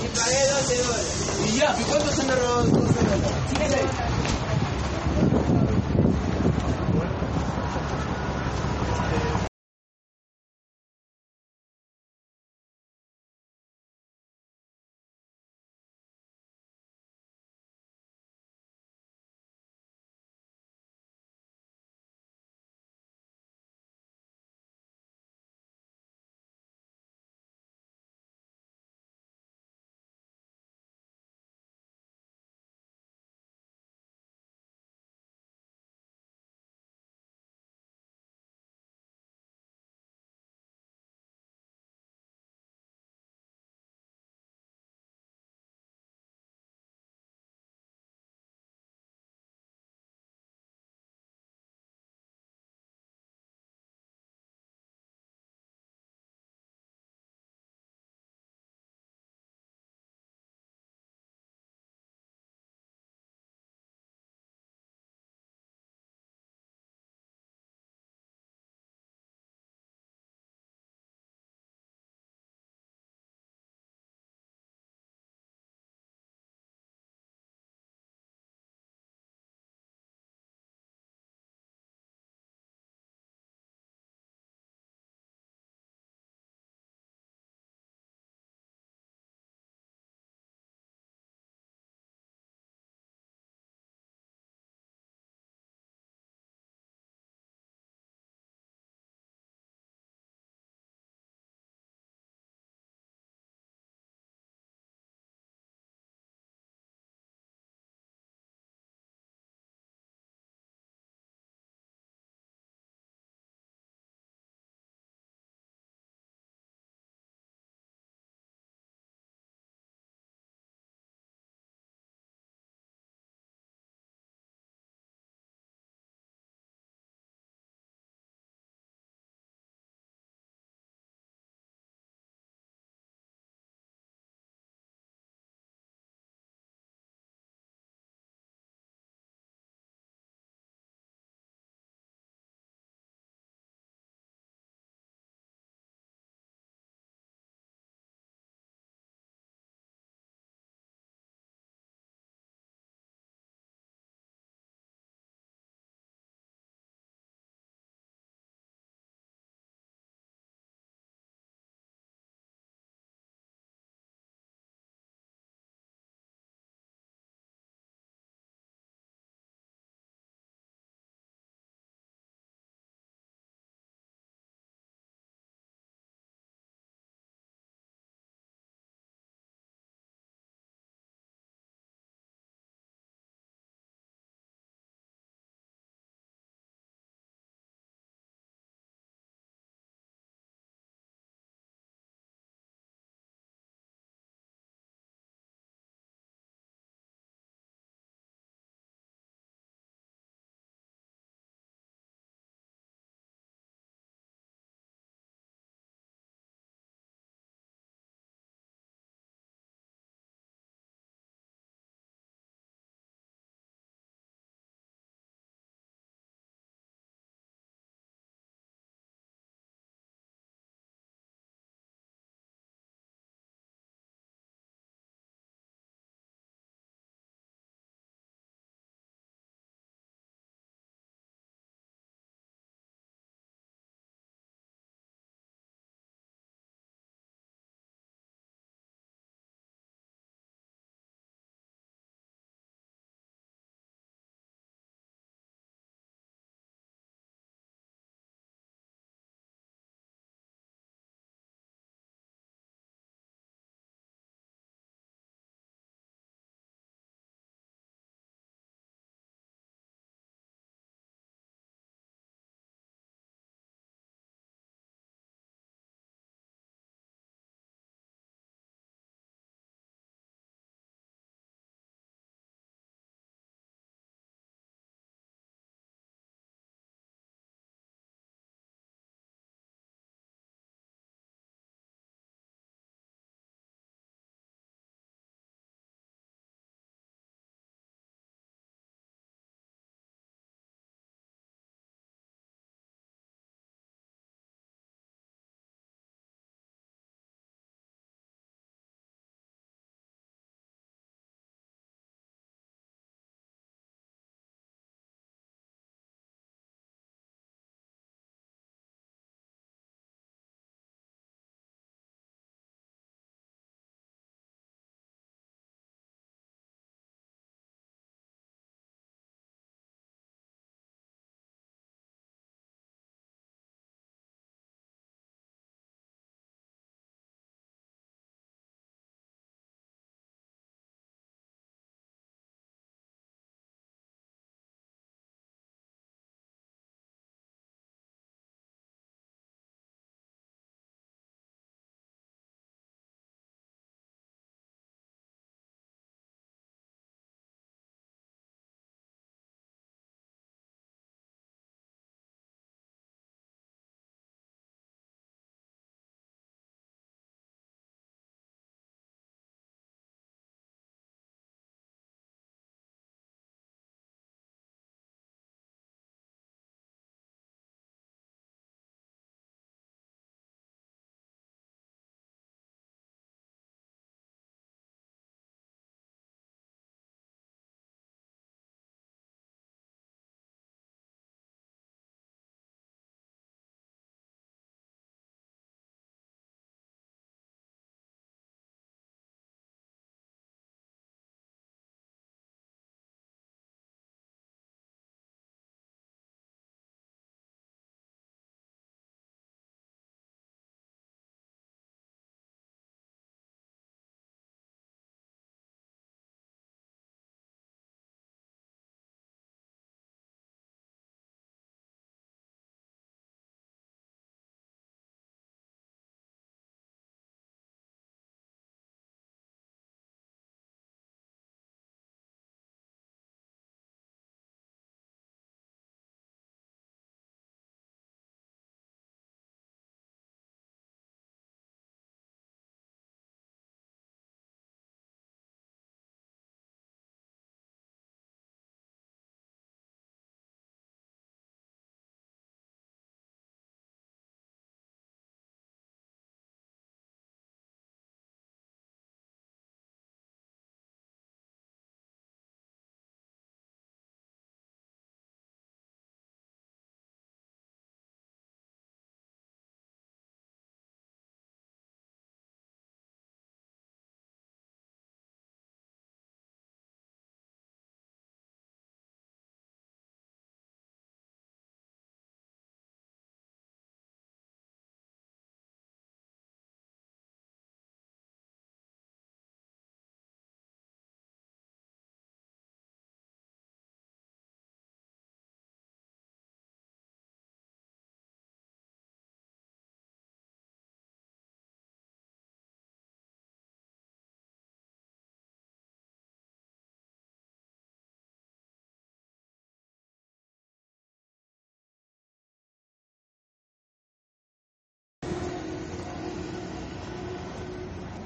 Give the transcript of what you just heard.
Si pagué 12 dólares. Y ya, ¿y cuánto se me robó? 12 dólares.